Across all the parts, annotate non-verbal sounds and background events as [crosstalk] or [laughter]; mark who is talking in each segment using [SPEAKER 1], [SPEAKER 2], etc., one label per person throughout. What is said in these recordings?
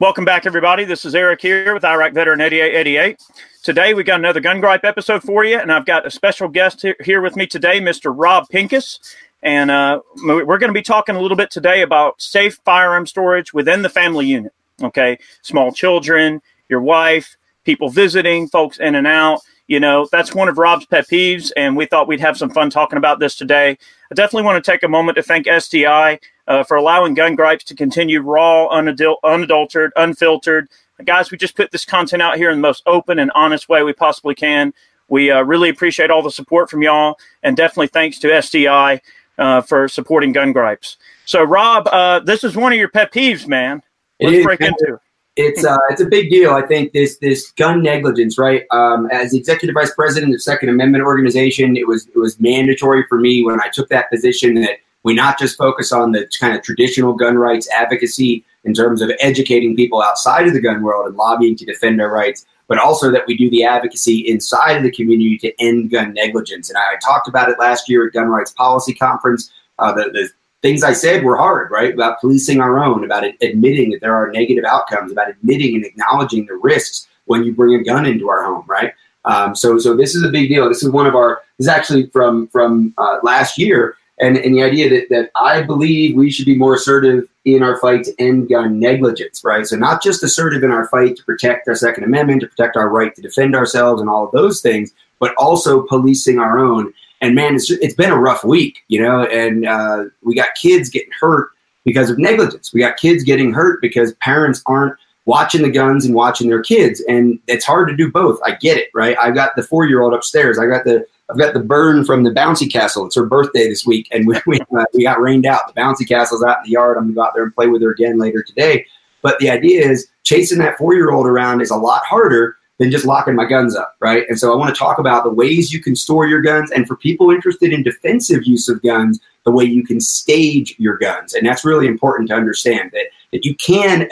[SPEAKER 1] Welcome back, everybody. This is Eric here with Iraq Veteran 8888. Today, we got another Gun Gripe episode for you, and I've got a special guest here with me today, Mr. Rob Pincus. And uh, we're going to be talking a little bit today about safe firearm storage within the family unit. Okay, small children, your wife, people visiting, folks in and out. You know, that's one of Rob's pet peeves, and we thought we'd have some fun talking about this today. I definitely want to take a moment to thank SDI uh, for allowing Gun Gripes to continue raw, unadul- unadulterated, unfiltered. Guys, we just put this content out here in the most open and honest way we possibly can. We uh, really appreciate all the support from y'all, and definitely thanks to SDI uh, for supporting Gun Gripes. So, Rob, uh, this is one of your pet peeves, man. Let's break into it.
[SPEAKER 2] It's uh, it's a big deal. I think this this gun negligence, right? Um, as executive vice president of Second Amendment organization, it was it was mandatory for me when I took that position that we not just focus on the kind of traditional gun rights advocacy in terms of educating people outside of the gun world and lobbying to defend our rights, but also that we do the advocacy inside of the community to end gun negligence. And I talked about it last year at Gun Rights Policy Conference. Uh, the, the things I said were hard, right? About policing our own, about admitting that there are negative outcomes, about admitting and acknowledging the risks when you bring a gun into our home, right? Um, so, so this is a big deal. This is one of our. This is actually from from uh, last year and, and the idea that, that I believe we should be more assertive in our fight to end gun negligence, right? So not just assertive in our fight to protect our Second Amendment, to protect our right to defend ourselves and all of those things, but also policing our own. And man, it's, it's been a rough week, you know, and uh, we got kids getting hurt because of negligence. We got kids getting hurt because parents aren't watching the guns and watching their kids. And it's hard to do both. I get it, right? I've got the four year old upstairs. I got the I've got the burn from the bouncy castle. It's her birthday this week, and [laughs] we we, uh, we got rained out. The bouncy castle's out in the yard. I'm gonna go out there and play with her again later today. But the idea is chasing that four year old around is a lot harder than just locking my guns up, right? And so I want to talk about the ways you can store your guns, and for people interested in defensive use of guns, the way you can stage your guns, and that's really important to understand that that you can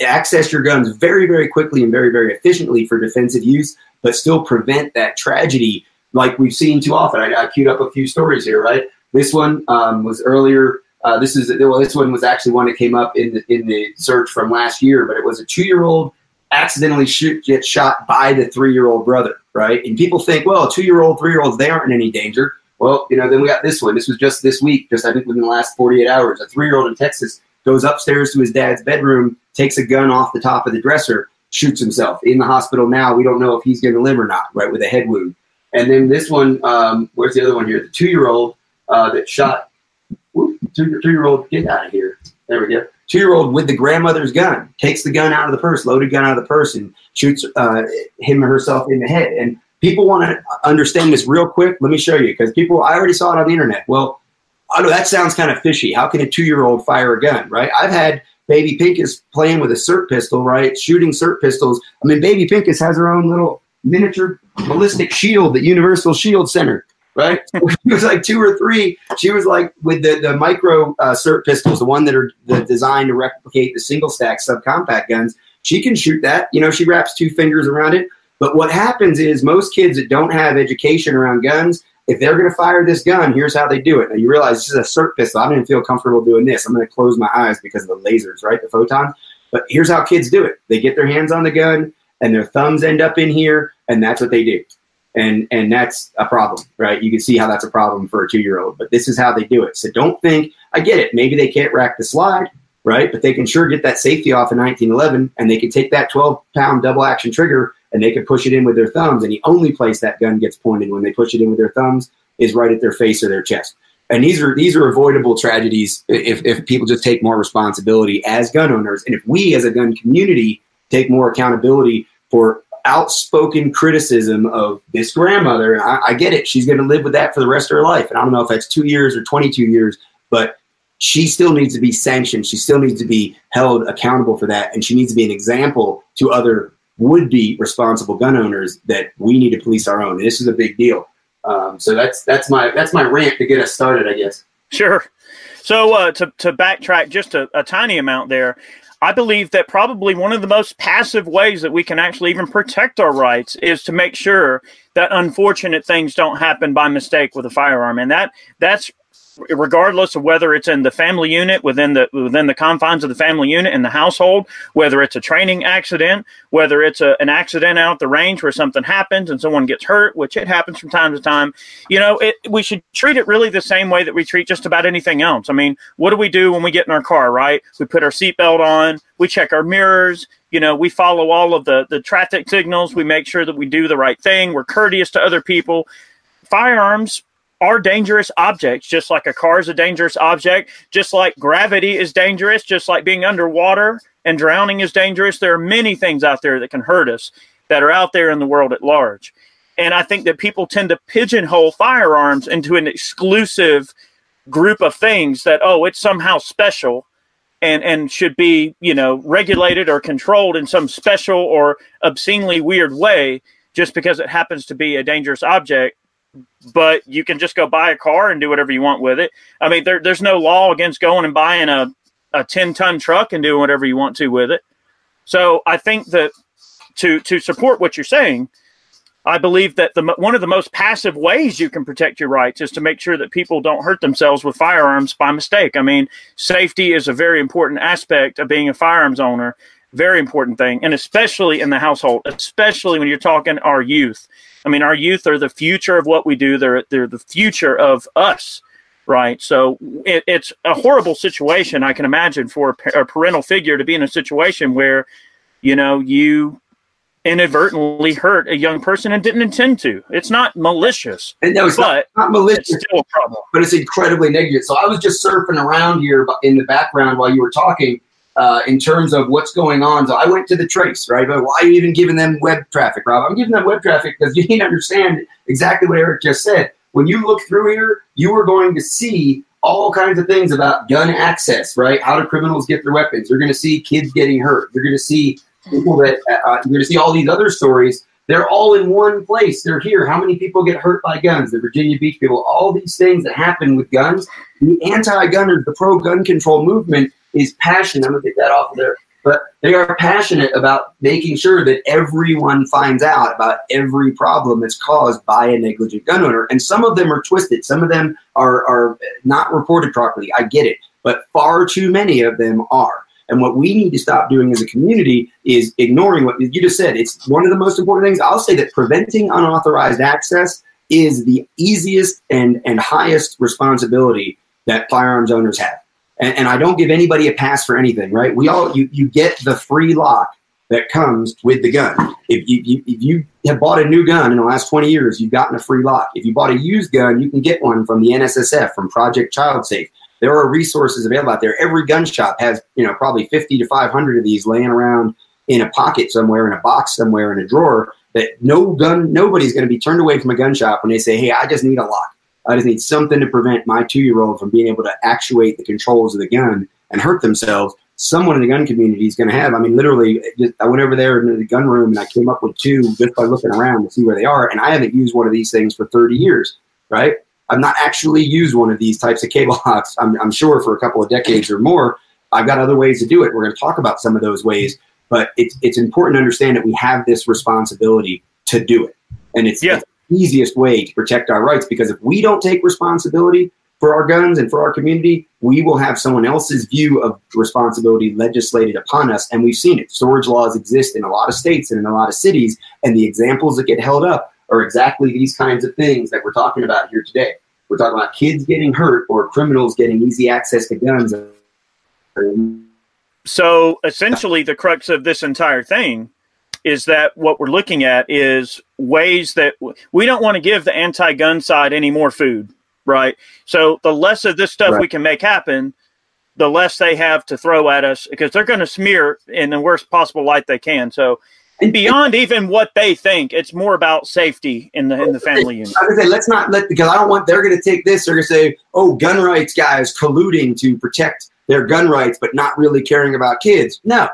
[SPEAKER 2] access your guns very very quickly and very very efficiently for defensive use, but still prevent that tragedy like we've seen too often. I, I queued up a few stories here, right? This one um, was earlier. Uh, this is well, this one was actually one that came up in the in the search from last year, but it was a two year old accidentally shoot get shot by the three year old brother, right? And people think, well, two year old, three year olds, they aren't in any danger. Well, you know, then we got this one. This was just this week, just I think within the last 48 hours. A three year old in Texas goes upstairs to his dad's bedroom, takes a gun off the top of the dresser, shoots himself in the hospital. Now we don't know if he's going to live or not, right, with a head wound. And then this one, um, where's the other one here? The two year old uh, that shot, whoop, two, year old, get out of here. There we go. Two year old with the grandmother's gun takes the gun out of the purse, loaded gun out of the purse, and shoots uh, him or herself in the head. And people want to understand this real quick. Let me show you because people, I already saw it on the internet. Well, I know that sounds kind of fishy. How can a two year old fire a gun, right? I've had Baby Pincus playing with a SIRT pistol, right? Shooting SIRT pistols. I mean, Baby Pincus has her own little miniature ballistic shield at Universal Shield Center, right? [laughs] [laughs] she was like two or three. She was like with the, the micro uh, SIRT pistols, the one that are the, designed to replicate the single stack subcompact guns. She can shoot that. You know, she wraps two fingers around it. But what happens is most kids that don't have education around guns, if they're going to fire this gun, here's how they do it. Now you realize this is a SIRT pistol. I didn't feel comfortable doing this. I'm going to close my eyes because of the lasers, right? The photons. But here's how kids do it. They get their hands on the gun and their thumbs end up in here, and that's what they do. And and that's a problem, right? You can see how that's a problem for a two year old, but this is how they do it. So don't think I get it. Maybe they can't rack the slide, right? But they can sure get that safety off in 1911, and they can take that 12 pound double action trigger and they can push it in with their thumbs. And the only place that gun gets pointed when they push it in with their thumbs is right at their face or their chest. And these are these are avoidable tragedies if, if people just take more responsibility as gun owners, and if we as a gun community take more accountability for outspoken criticism of this grandmother. I, I get it. She's going to live with that for the rest of her life. And I don't know if that's two years or 22 years, but she still needs to be sanctioned. She still needs to be held accountable for that. And she needs to be an example to other would be responsible gun owners that we need to police our own. And this is a big deal. Um, so that's that's my that's my rant to get us started, I guess.
[SPEAKER 1] Sure. So uh, to to backtrack just a, a tiny amount there, I believe that probably one of the most passive ways that we can actually even protect our rights is to make sure that unfortunate things don't happen by mistake with a firearm. And that that's regardless of whether it's in the family unit within the within the confines of the family unit in the household, whether it's a training accident, whether it's a, an accident out the range where something happens and someone gets hurt, which it happens from time to time. You know, it, we should treat it really the same way that we treat just about anything else. I mean, what do we do when we get in our car? Right? We put our seatbelt on, we check our mirrors. You know, we follow all of the the traffic signals. We make sure that we do the right thing. We're courteous to other people. Firearms are dangerous objects, just like a car is a dangerous object, just like gravity is dangerous, just like being underwater and drowning is dangerous. There are many things out there that can hurt us that are out there in the world at large. And I think that people tend to pigeonhole firearms into an exclusive group of things that, oh, it's somehow special and, and should be, you know, regulated or controlled in some special or obscenely weird way just because it happens to be a dangerous object but you can just go buy a car and do whatever you want with it. I mean, there, there's no law against going and buying a, a 10 ton truck and doing whatever you want to with it. So I think that to, to support what you're saying, I believe that the one of the most passive ways you can protect your rights is to make sure that people don't hurt themselves with firearms by mistake. I mean, safety is a very important aspect of being a firearms owner, very important thing, and especially in the household, especially when you're talking our youth. I mean, our youth are the future of what we do. They're they're the future of us, right? So it, it's a horrible situation. I can imagine for a, parental figure to be in a situation where, you know, you inadvertently hurt a young person and didn't intend to. It's not malicious.
[SPEAKER 2] And no, it's
[SPEAKER 1] but
[SPEAKER 2] not, not malicious.
[SPEAKER 1] It's still a problem.
[SPEAKER 2] But it's incredibly negative. So I was just surfing around here in the background while you were talking uh, in terms of what's going on. So I went to the trace, right? But why are you even giving them web traffic, Rob? I'm giving them web traffic because you [laughs] need to understand exactly what Eric just said. When you look through here, you are going to see all kinds of things about gun access, right? How do criminals get their weapons? You're going to see kids getting hurt. You're going to see people that uh, uh, you're going to see all these other stories. They're all in one place. They're here. How many people get hurt by guns? The Virginia Beach people. All these things that happen with guns. The anti-gunners, the pro-gun control movement is passionate. I'm gonna take that off of there. But they are passionate about making sure that everyone finds out about every problem that's caused by a negligent gun owner. And some of them are twisted. Some of them are, are not reported properly. I get it. But far too many of them are. And what we need to stop doing as a community is ignoring what you just said. It's one of the most important things. I'll say that preventing unauthorized access is the easiest and, and highest responsibility that firearms owners have and, and I don't give anybody a pass for anything, right? We all you you get the free lock that comes with the gun. If you, you, if you have bought a new gun in the last 20 years, you've gotten a free lock. If you bought a used gun, you can get one from the NSSF, from Project Child Safe. There are resources available out there. Every gun shop has, you know, probably 50 to 500 of these laying around in a pocket somewhere, in a box somewhere, in a drawer. That no gun, nobody's going to be turned away from a gun shop when they say, "Hey, I just need a lock." I just need something to prevent my two year old from being able to actuate the controls of the gun and hurt themselves. Someone in the gun community is going to have. I mean, literally, just, I went over there into the gun room and I came up with two just by looking around to see where they are. And I haven't used one of these things for 30 years, right? I've not actually used one of these types of cable [laughs] locks, I'm, I'm sure, for a couple of decades or more. I've got other ways to do it. We're going to talk about some of those ways, but it's, it's important to understand that we have this responsibility to do it. And it's, yeah. it's easiest way to protect our rights because if we don't take responsibility for our guns and for our community, we will have someone else's view of responsibility legislated upon us. And we've seen it. Storage laws exist in a lot of states and in a lot of cities. And the examples that get held up are exactly these kinds of things that we're talking about here today. We're talking about kids getting hurt or criminals getting easy access to guns.
[SPEAKER 1] So essentially, the crux of this entire thing is that what we're looking at is ways that we don't want to give the anti-gun side any more food, right? So the less of this stuff right. we can make happen, the less they have to throw at us because they're going to smear in the worst possible light they can. So beyond even what they think, it's more about safety in the in the family unit.
[SPEAKER 2] I was say let's not let because I don't want they're going to take this. They're going to say, "Oh, gun rights guys colluding to protect their gun rights, but not really caring about kids." No,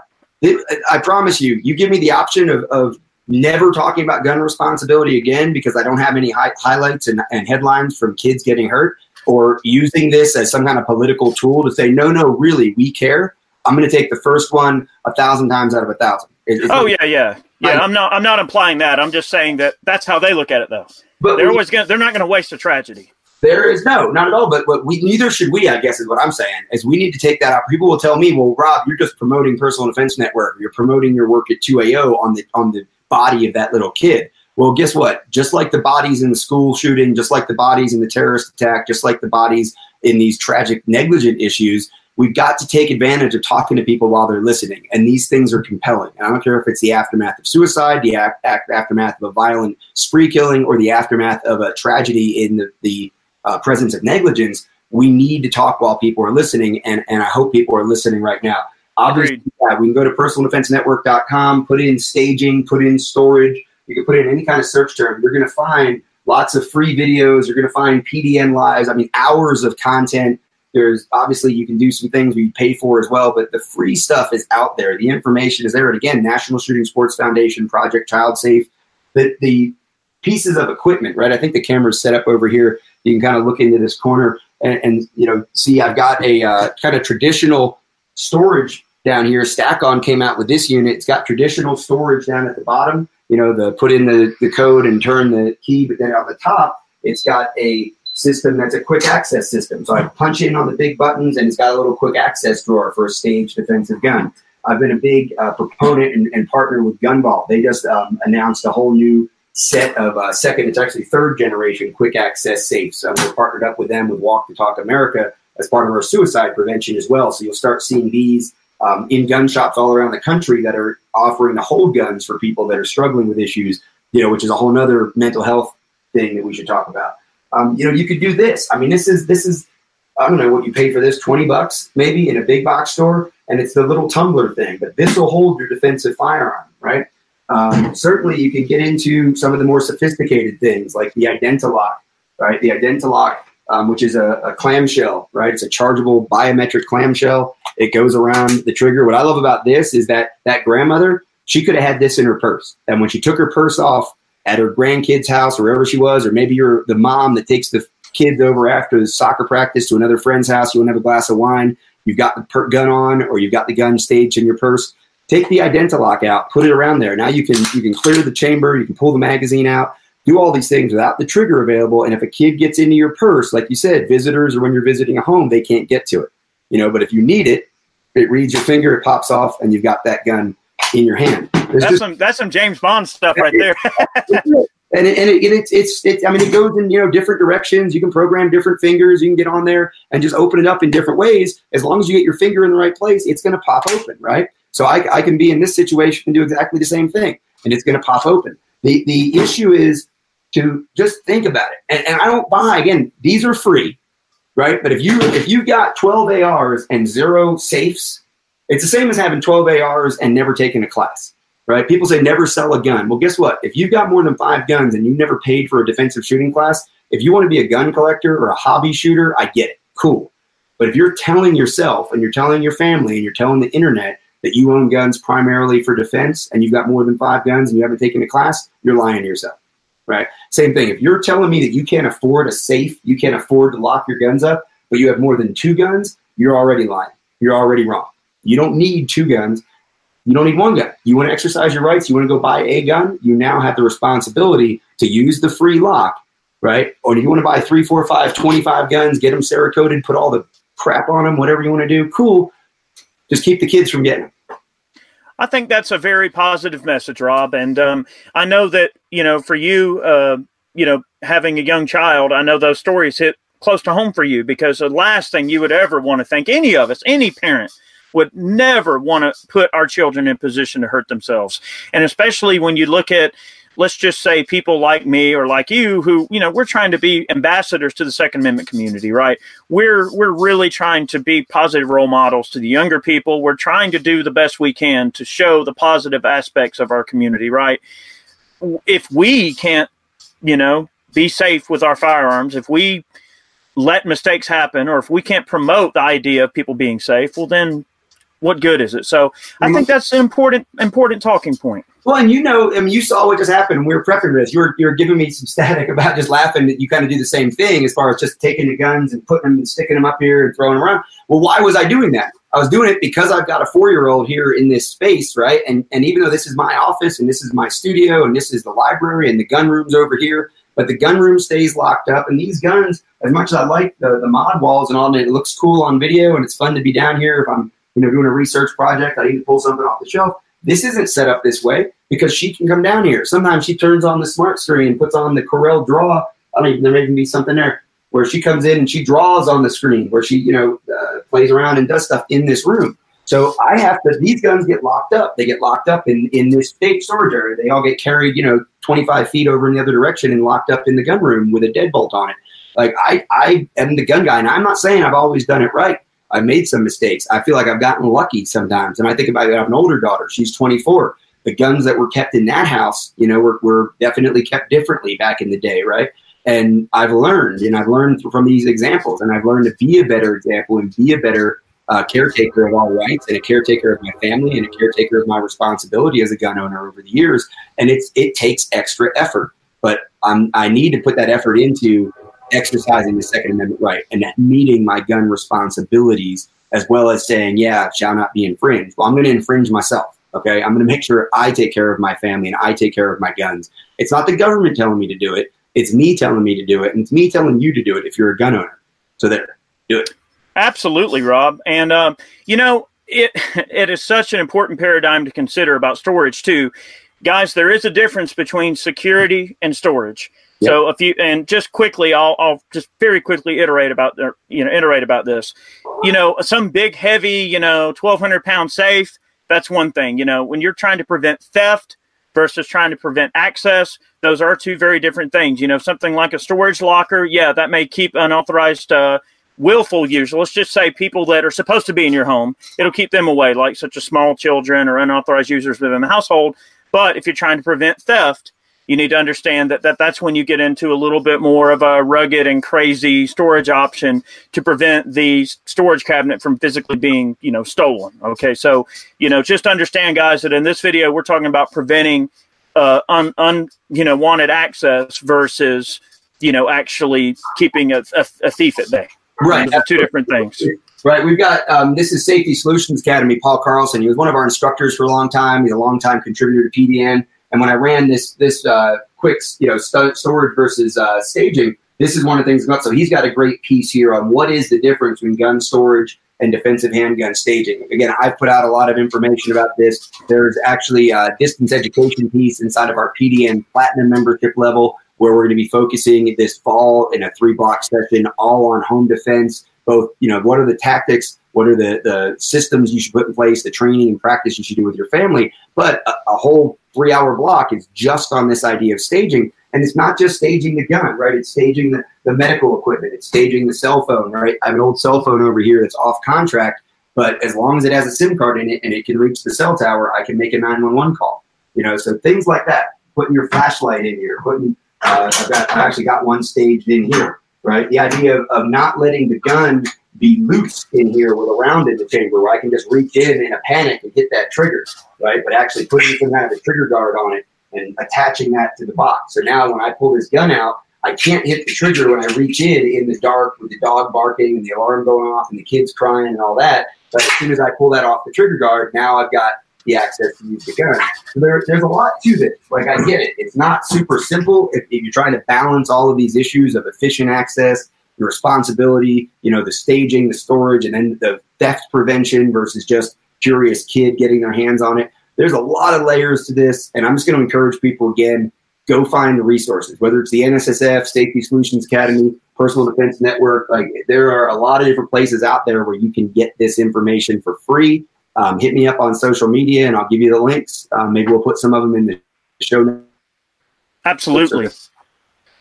[SPEAKER 2] I promise you, you give me the option of, of never talking about gun responsibility again because I don't have any hi- highlights and, and headlines from kids getting hurt or using this as some kind of political tool to say, no, no, really, we care. I'm going to take the first one a thousand times out of a thousand.
[SPEAKER 1] oh yeah, yeah, yeah. I, am not. I'm not implying that. I'm just saying that that's how they look at it, though. But they're always going. They're not going to waste a tragedy.
[SPEAKER 2] There is no, not at all. But what we neither should we, I guess, is what I'm saying. Is we need to take that out. People will tell me, "Well, Rob, you're just promoting Personal Defense Network. You're promoting your work at 2AO on the on the body of that little kid." Well, guess what? Just like the bodies in the school shooting, just like the bodies in the terrorist attack, just like the bodies in these tragic negligent issues, we've got to take advantage of talking to people while they're listening. And these things are compelling. And I don't care if it's the aftermath of suicide, the aftermath of a violent spree killing, or the aftermath of a tragedy in the, the uh, presence of negligence. We need to talk while people are listening. And, and I hope people are listening right now. Obviously, yeah, we can go to personaldefensenetwork.com, put in staging, put in storage. You can put in any kind of search term. You're going to find lots of free videos. You're going to find PDN lives. I mean, hours of content there's obviously you can do some things we pay for as well, but the free stuff is out there. The information is there. And again, National Shooting Sports Foundation, Project Child Safe, the, the pieces of equipment, right? I think the camera's set up over here. You can kind of look into this corner and, and you know, see I've got a uh, kind of traditional storage down here. Stack-On came out with this unit. It's got traditional storage down at the bottom. You know, the put in the, the code and turn the key, but then on the top, it's got a system that's a quick access system. So I punch in on the big buttons and it's got a little quick access drawer for a staged defensive gun. I've been a big uh, proponent and, and, partner with GunVault. They just um, announced a whole new set of uh, second, it's actually third generation quick access safes. Um, we're partnered up with them with Walk the Talk America as part of our suicide prevention as well. So you'll start seeing these um, in gun shops all around the country that are offering to hold guns for people that are struggling with issues, you know, which is a whole other mental health thing that we should talk about. Um, you know, you could do this. I mean, this is this is I don't know what you pay for this, twenty bucks maybe in a big box store, and it's the little tumbler thing. But this will hold your defensive firearm, right? Um, certainly, you can get into some of the more sophisticated things like the Identilock, right? The Identilock, um, which is a, a clamshell, right? It's a chargeable biometric clamshell. It goes around the trigger. What I love about this is that that grandmother, she could have had this in her purse, and when she took her purse off, at her grandkid's house or wherever she was, or maybe you're the mom that takes the kids over after the soccer practice to another friend's house. You want to have a glass of wine. You've got the per- gun on, or you've got the gun staged in your purse. Take the Identilock out, put it around there. Now you can you can clear the chamber, you can pull the magazine out, do all these things without the trigger available. And if a kid gets into your purse, like you said, visitors or when you're visiting a home, they can't get to it. You know, but if you need it, it reads your finger, it pops off, and you've got that gun in your hand.
[SPEAKER 1] There's that's just, some that's some James Bond stuff right there. [laughs]
[SPEAKER 2] and it, and, it, and it's it's it, I mean it goes in you know different directions. You can program different fingers. You can get on there and just open it up in different ways. As long as you get your finger in the right place, it's going to pop open, right? So I, I can be in this situation and do exactly the same thing, and it's going to pop open. The the issue is to just think about it. And, and I don't buy again. These are free, right? But if you if you got 12 ARs and zero safes, it's the same as having 12 ARs and never taking a class right? People say never sell a gun. Well, guess what? If you've got more than five guns and you never paid for a defensive shooting class, if you want to be a gun collector or a hobby shooter, I get it. Cool. But if you're telling yourself and you're telling your family and you're telling the internet that you own guns primarily for defense and you've got more than five guns and you haven't taken a class, you're lying to yourself. Right? Same thing. If you're telling me that you can't afford a safe, you can't afford to lock your guns up, but you have more than two guns, you're already lying. You're already wrong. You don't need two guns. You don't need one gun. You want to exercise your rights. You want to go buy a gun. You now have the responsibility to use the free lock, right? Or do you want to buy three, four, five, 25 guns, get them Cerakoted, put all the crap on them, whatever you want to do? Cool. Just keep the kids from getting them.
[SPEAKER 1] I think that's a very positive message, Rob. And um, I know that, you know, for you, uh, you know, having a young child, I know those stories hit close to home for you because the last thing you would ever want to think, any of us, any parent, would never want to put our children in position to hurt themselves. And especially when you look at let's just say people like me or like you who you know we're trying to be ambassadors to the second amendment community right we're we're really trying to be positive role models to the younger people we're trying to do the best we can to show the positive aspects of our community right if we can't you know be safe with our firearms if we let mistakes happen or if we can't promote the idea of people being safe well then what good is it? So I think that's an important important talking point.
[SPEAKER 2] Well, and you know, I mean, you saw what just happened. We were prepping this. You were you were giving me some static [laughs] about just laughing that you kind of do the same thing as far as just taking the guns and putting them and sticking them up here and throwing them around. Well, why was I doing that? I was doing it because I've got a four year old here in this space, right? And and even though this is my office and this is my studio and this is the library and the gun rooms over here, but the gun room stays locked up. And these guns, as much as I like the, the mod walls and all, and it looks cool on video and it's fun to be down here if I'm you know doing a research project, I need to pull something off the shelf. This isn't set up this way because she can come down here. Sometimes she turns on the smart screen, and puts on the Corel Draw. I even there may even be something there where she comes in and she draws on the screen, where she you know uh, plays around and does stuff in this room. So I have to. These guns get locked up. They get locked up in in this big storage area. They all get carried, you know, 25 feet over in the other direction and locked up in the gun room with a deadbolt on it. Like I, I am the gun guy, and I'm not saying I've always done it right. I've made some mistakes. I feel like I've gotten lucky sometimes. And I think about it. I have an older daughter. She's 24. The guns that were kept in that house, you know, were, were definitely kept differently back in the day, right? And I've learned, and I've learned from these examples, and I've learned to be a better example and be a better uh, caretaker of all rights and a caretaker of my family and a caretaker of my responsibility as a gun owner over the years. And it's it takes extra effort, but I'm, I need to put that effort into exercising the Second Amendment right and meeting my gun responsibilities as well as saying, yeah, shall not be infringed. Well, I'm going to infringe myself. Okay. I'm going to make sure I take care of my family and I take care of my guns. It's not the government telling me to do it. It's me telling me to do it. And it's me telling you to do it if you're a gun owner. So there, do it.
[SPEAKER 1] Absolutely, Rob. And um, you know, it [laughs] it is such an important paradigm to consider about storage too. Guys, there is a difference between security and storage. Yep. So a few, and just quickly, I'll I'll just very quickly iterate about the you know iterate about this. You know, some big heavy you know twelve hundred pound safe. That's one thing. You know, when you're trying to prevent theft versus trying to prevent access, those are two very different things. You know, something like a storage locker, yeah, that may keep unauthorized. Uh, willful users, let's just say people that are supposed to be in your home, it'll keep them away, like such as small children or unauthorized users within the household. But if you're trying to prevent theft, you need to understand that, that that's when you get into a little bit more of a rugged and crazy storage option to prevent the storage cabinet from physically being, you know, stolen. Okay, so you know, just understand, guys, that in this video we're talking about preventing uh, un, un you know wanted access versus you know actually keeping a, a, a thief at bay.
[SPEAKER 2] Right.
[SPEAKER 1] Two different things.
[SPEAKER 2] Right. We've got um, this is Safety Solutions Academy. Paul Carlson. He was one of our instructors for a long time. He's a long time contributor to PDN. And when I ran this this uh, quick, you know, st- storage versus uh, staging, this is one of the things. About, so he's got a great piece here on what is the difference between gun storage and defensive handgun staging. Again, I've put out a lot of information about this. There's actually a distance education piece inside of our PDN Platinum membership level where we're going to be focusing this fall in a three block session all on home defense both you know what are the tactics what are the, the systems you should put in place the training and practice you should do with your family but a, a whole three hour block is just on this idea of staging. And it's not just staging the gun right? It's staging the, the medical equipment. It's staging the cell phone right? I have an old cell phone over here that's off contract but as long as it has a sim card in it and it can reach the cell tower i can make a 911 call you know? So things like that putting your flashlight in here putting uh, I've got I've actually got one staged in here, right? The idea of, of not letting the gun be loose in here with a round in the chamber where I can just reach in in a panic and hit that trigger, right? But actually putting some kind of a trigger guard on it and attaching that to the box. So now when I pull this gun out, I can't hit the trigger when I reach in in the dark with the dog barking and the alarm going off and the kids crying and all that. But as soon as I pull that off the trigger guard, now I've got the access to use the gun. So there, there's a lot to this. Like I get it. It's not super simple if, if you're trying to balance all of these issues of efficient access, the responsibility, you know, the staging, the storage, and then the theft prevention versus just curious kid getting their hands on it. There's a lot of layers to this, and I'm just going to encourage people again go find the resources, whether it's the NSSF, Safety Solutions Academy, Personal Defense Network. Like there are a lot of different places out there where you can get this information for free um, hit me up on social media and I'll give you the links. Um, maybe we'll put some of them in the show notes.
[SPEAKER 1] Absolutely.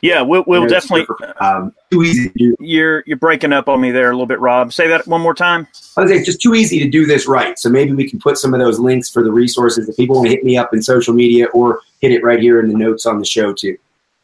[SPEAKER 1] Yeah, we'll, we'll definitely. Um,
[SPEAKER 2] too easy.
[SPEAKER 1] You're you're breaking up on me there a little bit, Rob. Say that one more time.
[SPEAKER 2] I was it's just too easy to do this right. So maybe we can put some of those links for the resources if people want to hit me up in social media or hit it right here in the notes on the show too.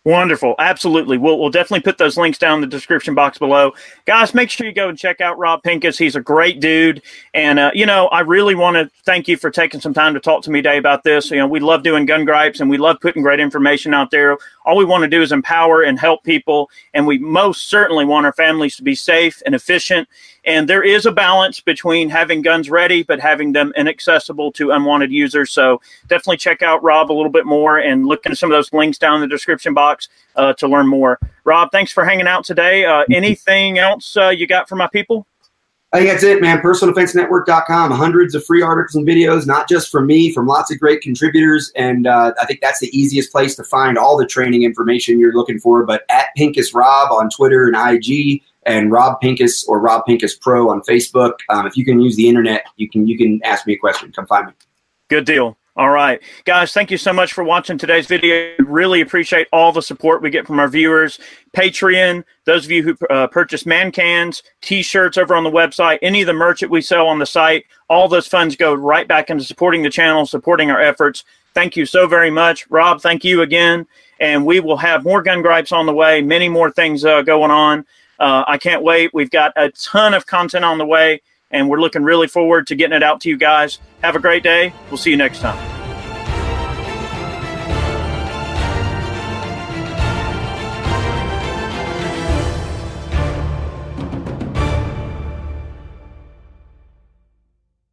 [SPEAKER 1] Wonderful. Absolutely. We'll, we'll definitely put those links down in the description box below. Guys, make sure you go and check out Rob Pincus. He's a great dude. And, uh, you know, I really want to thank you for taking some time to talk to me today about this. You know, we love doing gun gripes and we love putting great information out there all we want to do is empower and help people. And we most certainly want our families to be safe and efficient. And there is a balance between having guns ready, but having them inaccessible to unwanted users. So definitely check out Rob a little bit more and look into some of those links down in the description box uh, to learn more. Rob, thanks for hanging out today. Uh, anything else uh, you got for my people?
[SPEAKER 2] I think that's it, man. PersonalDefenseNetwork.com. Hundreds of free articles and videos, not just from me, from lots of great contributors. And uh, I think that's the easiest place to find all the training information you're looking for. But at Pincus Rob on Twitter and IG, and Rob Pincus or Rob Pincus Pro on Facebook. Um, if you can use the internet, you can you can ask me a question. Come find me.
[SPEAKER 1] Good deal. All right, guys, thank you so much for watching today's video. Really appreciate all the support we get from our viewers. Patreon, those of you who uh, purchase man cans, t-shirts over on the website, any of the merch that we sell on the site, all those funds go right back into supporting the channel, supporting our efforts. Thank you so very much. Rob, thank you again. And we will have more gun gripes on the way, many more things uh, going on. Uh, I can't wait. We've got a ton of content on the way and we're looking really forward to getting it out to you guys. Have a great day. We'll see you next time.